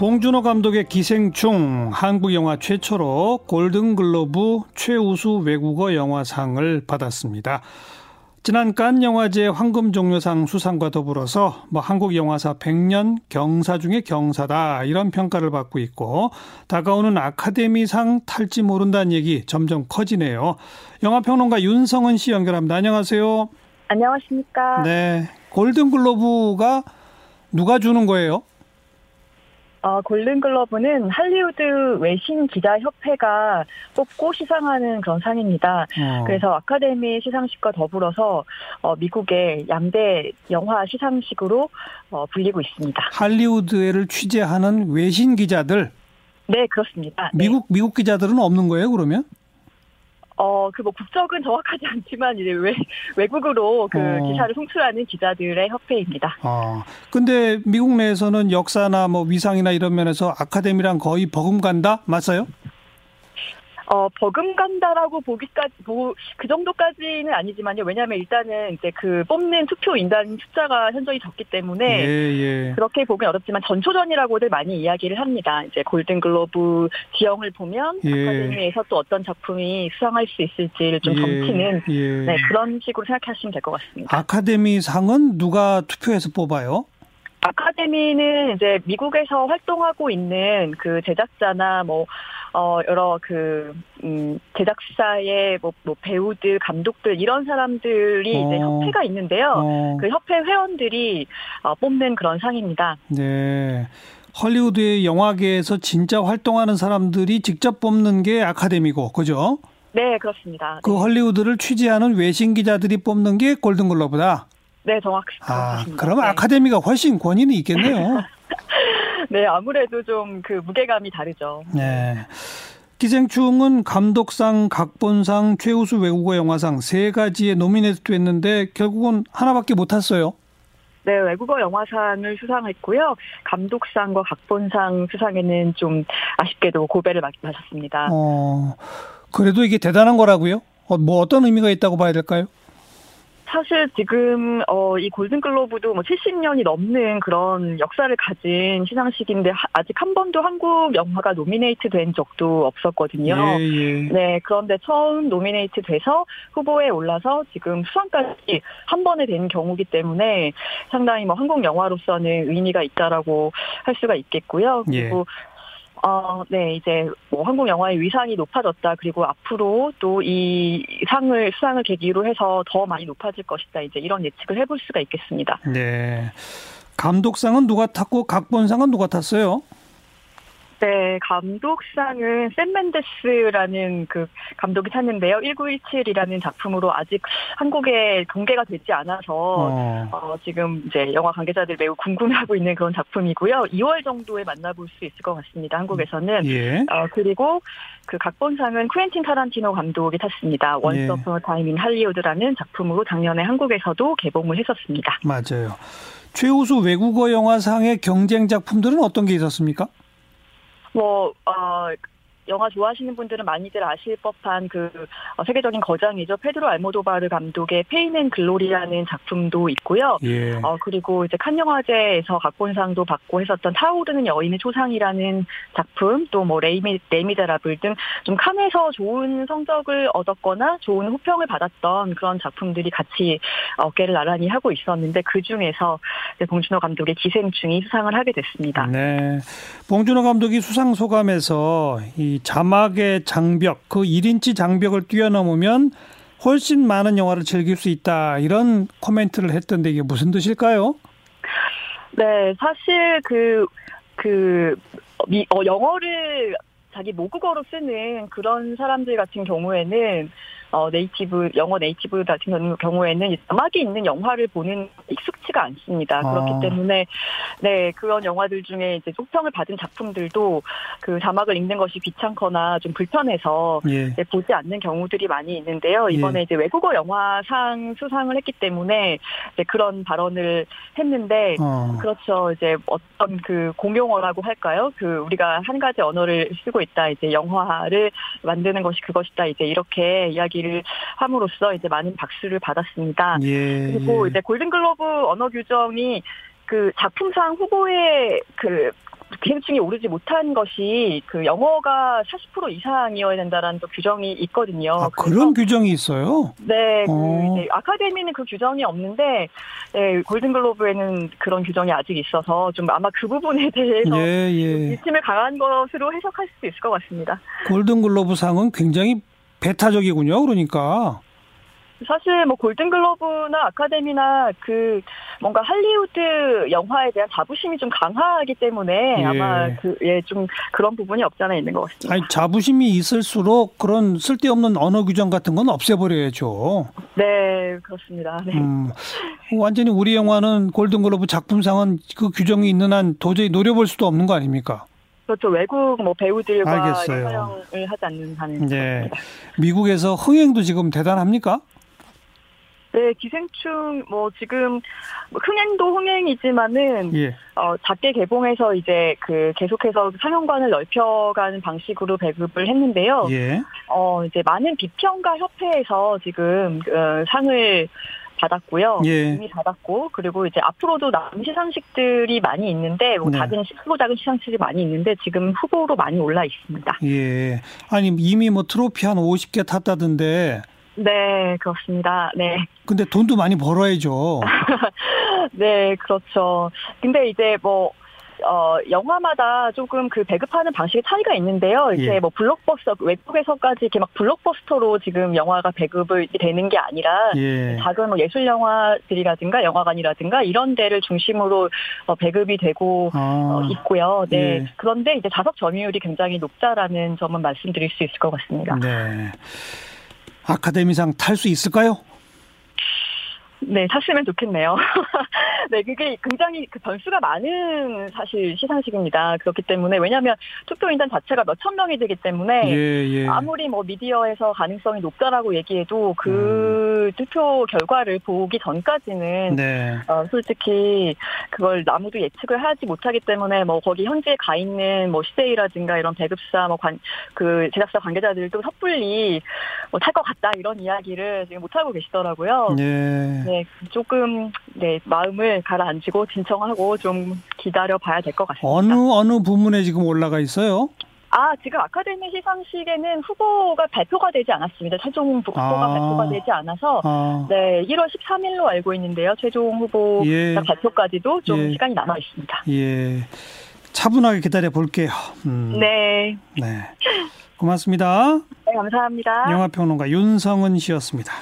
봉준호 감독의 기생충 한국 영화 최초로 골든글로브 최우수 외국어 영화상을 받았습니다. 지난 칸 영화제 황금종려상 수상과 더불어서 뭐 한국 영화사 100년 경사 중의 경사다 이런 평가를 받고 있고 다가오는 아카데미상 탈지 모른다는 얘기 점점 커지네요. 영화 평론가 윤성은 씨 연결합니다. 안녕하세요. 안녕하십니까. 네. 골든글로브가 누가 주는 거예요? 어, 골든글러브는 할리우드 외신 기자 협회가 뽑고 시상하는 그런 상입니다. 어. 그래서 아카데미 시상식과 더불어서 어, 미국의 양대 영화 시상식으로 어, 불리고 있습니다. 할리우드를 취재하는 외신 기자들. 네, 그렇습니다. 미국 네. 미국 기자들은 없는 거예요, 그러면? 어, 그 뭐 국적은 정확하지 않지만 이제 외, 외국으로 그 어. 기사를 송출하는 기자들의 협회입니다. 아, 근데 미국 내에서는 역사나 뭐 위상이나 이런 면에서 아카데미랑 거의 버금간다? 맞아요? 어, 버금간다라고 보기까지, 뭐, 그 정도까지는 아니지만요. 왜냐하면 일단은 이제 그 뽑는 투표 인단 숫자가 현저히 적기 때문에. 예, 예. 그렇게 보기 어렵지만 전초전이라고들 많이 이야기를 합니다. 이제 골든글로브 지형을 보면 예. 아카데미에서 또 어떤 작품이 수상할 수 있을지를 좀 예, 점치는 예. 네, 그런 식으로 생각하시면 될 것 같습니다. 아카데미 상은 누가 투표해서 뽑아요? 아카데미는 이제 미국에서 활동하고 있는 그 제작자나 뭐, 어, 여러 그, 음, 제작사의 뭐, 뭐 배우들, 감독들, 이런 사람들이 어. 이제 협회가 있는데요. 어. 그 협회 회원들이 어, 뽑는 그런 상입니다. 네. 헐리우드의 영화계에서 진짜 활동하는 사람들이 직접 뽑는 게 아카데미고, 그죠? 네, 그렇습니다. 그 헐리우드를 취재하는 외신 기자들이 뽑는 게 골든글러브다. 네, 정확히. 아, 그러면 네. 아카데미가 훨씬 권위는 있겠네요. 네, 아무래도 좀 그 무게감이 다르죠. 네. 기생충은 감독상, 각본상, 최우수 외국어 영화상 세 가지에 노미네이트 됐는데 결국은 하나밖에 못 탔어요. 네, 외국어 영화상을 수상했고요. 감독상과 각본상 수상에는 좀 아쉽게도 고배를 맞았습니다. 어, 그래도 이게 대단한 거라고요? 어, 뭐 어떤 의미가 있다고 봐야 될까요? 사실 지금 어, 이 골든글로브도 뭐 70년이 넘는 그런 역사를 가진 시상식인데 아직 한 번도 한국 영화가 노미네이트 된 적도 없었거든요. 예, 예. 네, 그런데 처음 노미네이트 돼서 후보에 올라서 지금 수상까지 한 번에 된 경우기 때문에 상당히 뭐 한국 영화로서는 의미가 있다라고 할 수가 있겠고요. 예. 그리고 예. 어, 네, 이제 뭐 한국 영화의 위상이 높아졌다. 그리고 앞으로 또 이 상을 수상을 계기로 해서 더 많이 높아질 것이다. 이제 이런 예측을 해볼 수가 있겠습니다. 네. 감독상은 누가 탔고 각본상은 누가 탔어요? 네, 감독상은 샘 맨데스라는 그 감독이 탔는데요. 1917이라는 작품으로 아직 한국에 공개가 되지 않아서 어. 어, 지금 이제 영화 관계자들 매우 궁금해하고 있는 그런 작품이고요. 2월 정도에 만나볼 수 있을 것 같습니다. 한국에서는. 예. 어, 그리고 그 각본상은 쿠엔틴 타란티노 감독이 탔습니다. 원스 어폰 타임 인 할리우드라는 작품으로 작년에 한국에서도 개봉을 했었습니다. 맞아요. 최우수 외국어 영화상의 경쟁 작품들은 어떤 게 있었습니까? 뭐, 어, 영화 좋아하시는 분들은 많이들 아실 법한 그 어, 세계적인 거장이죠. 페드로 알모도바르 감독의 페인 앤 글로리라는 작품도 있고요. 예. 어 그리고 이제 칸 영화제에서 각본상도 받고 했었던 타오르는 여인의 초상이라는 작품 또 뭐 레이미 레미자라블 등 좀 칸에서 좋은 성적을 얻었거나 좋은 호평을 받았던 그런 작품들이 같이 어깨를 나란히 하고 있었는데 그 중에서 봉준호 감독의 기생충이 수상을 하게 됐습니다. 네. 봉준호 감독이 수상 소감에서 이 자막의 장벽, 그 1인치 장벽을 뛰어넘으면 훨씬 많은 영화를 즐길 수 있다. 이런 코멘트를 했던데 이게 무슨 뜻일까요? 네, 사실 그, 그, 미, 어, 영어를 자기 모국어로 쓰는 그런 사람들 같은 경우에는 어, 네이티브, 영어 네이티브 같은 경우에는 자막이 있는 영화를 보는 익숙치가 않습니다. 그렇기 아. 때문에, 네, 그런 영화들 중에 이제 속평을 받은 작품들도 그 자막을 읽는 것이 귀찮거나 좀 불편해서 예. 보지 않는 경우들이 많이 있는데요. 이번에 예. 이제 외국어 영화상 수상을 했기 때문에 이제 그런 발언을 했는데, 어. 그렇죠. 이제 어떤 그 공용어라고 할까요? 그 우리가 한 가지 언어를 쓰고 있다. 이제 영화를 만드는 것이 그것이다. 이제 이렇게 이야기 이야기를 함으로써 이제 많은 박수를 받았습니다. 예, 그리고 예. 이제 골든글로브 언어 규정이 그 작품상 후보에 그 기생충이 오르지 못한 것이 그 영어가 40% 이상이어야 된다라는 또 규정이 있거든요. 아, 그런 규정이 있어요? 네, 그 어. 아카데미는 그 규정이 없는데 네, 골든글로브에는 그런 규정이 아직 있어서 좀 아마 그 부분에 대해서 예, 예. 의심을 강한 것으로 해석할 수도 있을 것 같습니다. 골든글로브 상은 굉장히 배타적이군요. 그러니까. 사실 뭐 골든글로브나 아카데미나 그 뭔가 할리우드 영화에 대한 자부심이 좀 강하기 때문에 예. 아마 그예좀 그런 부분이 없잖아 있는 것 같습니다. 아니, 자부심이 있을수록 그런 쓸데없는 언어 규정 같은 건 없애버려야죠. 네 그렇습니다. 네. 음, 완전히 우리 영화는 골든글로브 작품상은 그 규정이 있는 한 도저히 노려볼 수도 없는 거 아닙니까? 그렇죠 외국 뭐 배우들과 알겠어요. 촬영을 하지 않는 한은 네. 미국에서 흥행도 지금 대단합니까? 네 기생충 뭐 지금 뭐 흥행도 흥행이지만은 예. 어, 작게 개봉해서 이제 그 계속해서 상영관을 넓혀가는 방식으로 배급을 했는데요. 예. 어, 이제 많은 비평가 협회에서 지금 어, 상을 받았고요. 예. 이미 받았고 그리고 이제 앞으로도 남은 시상식들이 많이 있는데 뭐 네. 작은 시- 크고 작은 시상식이 많이 있는데 지금 후보로 많이 올라 있습니다. 예. 아니, 이미 뭐 트로피 한 50개 탔다던데, 네, 그렇습니다. 네. 근데 돈도 많이 벌어야죠. 네, 그렇죠. 근데 이제 뭐, 어, 영화마다 조금 그 배급하는 방식의 차이가 있는데요. 이제 예. 뭐 블록버스터, 외국에서까지 이렇게 막 블록버스터로 지금 영화가 배급을 되는 게 아니라 예. 작은 뭐 예술 영화들이라든가 영화관이라든가 이런 데를 중심으로 어, 배급이 되고 어, 아, 있고요. 네. 예. 그런데 이제 자석 점유율이 굉장히 높다라는 점은 말씀드릴 수 있을 것 같습니다. 네. 아카데미상 탈 수 있을까요? 네, 탔으면 좋겠네요. 네, 그게 굉장히 그 변수가 많은 사실 시상식입니다. 그렇기 때문에 왜냐하면 투표 인단 자체가 몇천 명이 되기 때문에 예, 예. 아무리 뭐 미디어에서 가능성이 높다라고 얘기해도 그 투표 결과를 보기 전까지는 네. 어, 솔직히 그걸 아무도 예측을 하지 못하기 때문에 뭐 거기 현지에 가 있는 뭐 CJ라든가 이런 배급사 뭐 관 그 제작사 관계자들도 섣불리 뭐 탈 것 같다 이런 이야기를 지금 못 하고 계시더라고요. 예. 네, 조금 네 마음을 가라앉히고 진정하고 좀 기다려 봐야 될 것 같습니다. 어느 어느 부문에 지금 올라가 있어요? 아 지금 아카데미 시상식에는 후보가 발표가 되지 않았습니다. 최종 후보가 아. 발표가 되지 않아서 아, 네 1월 13일로 알고 있는데요. 최종 후보 예. 발표까지도 좀 예. 시간이 남아 있습니다. 예. 차분하게 기다려 볼게요. 음, 네, 네. 고맙습니다. 네 감사합니다. 영화평론가 윤성은 씨였습니다.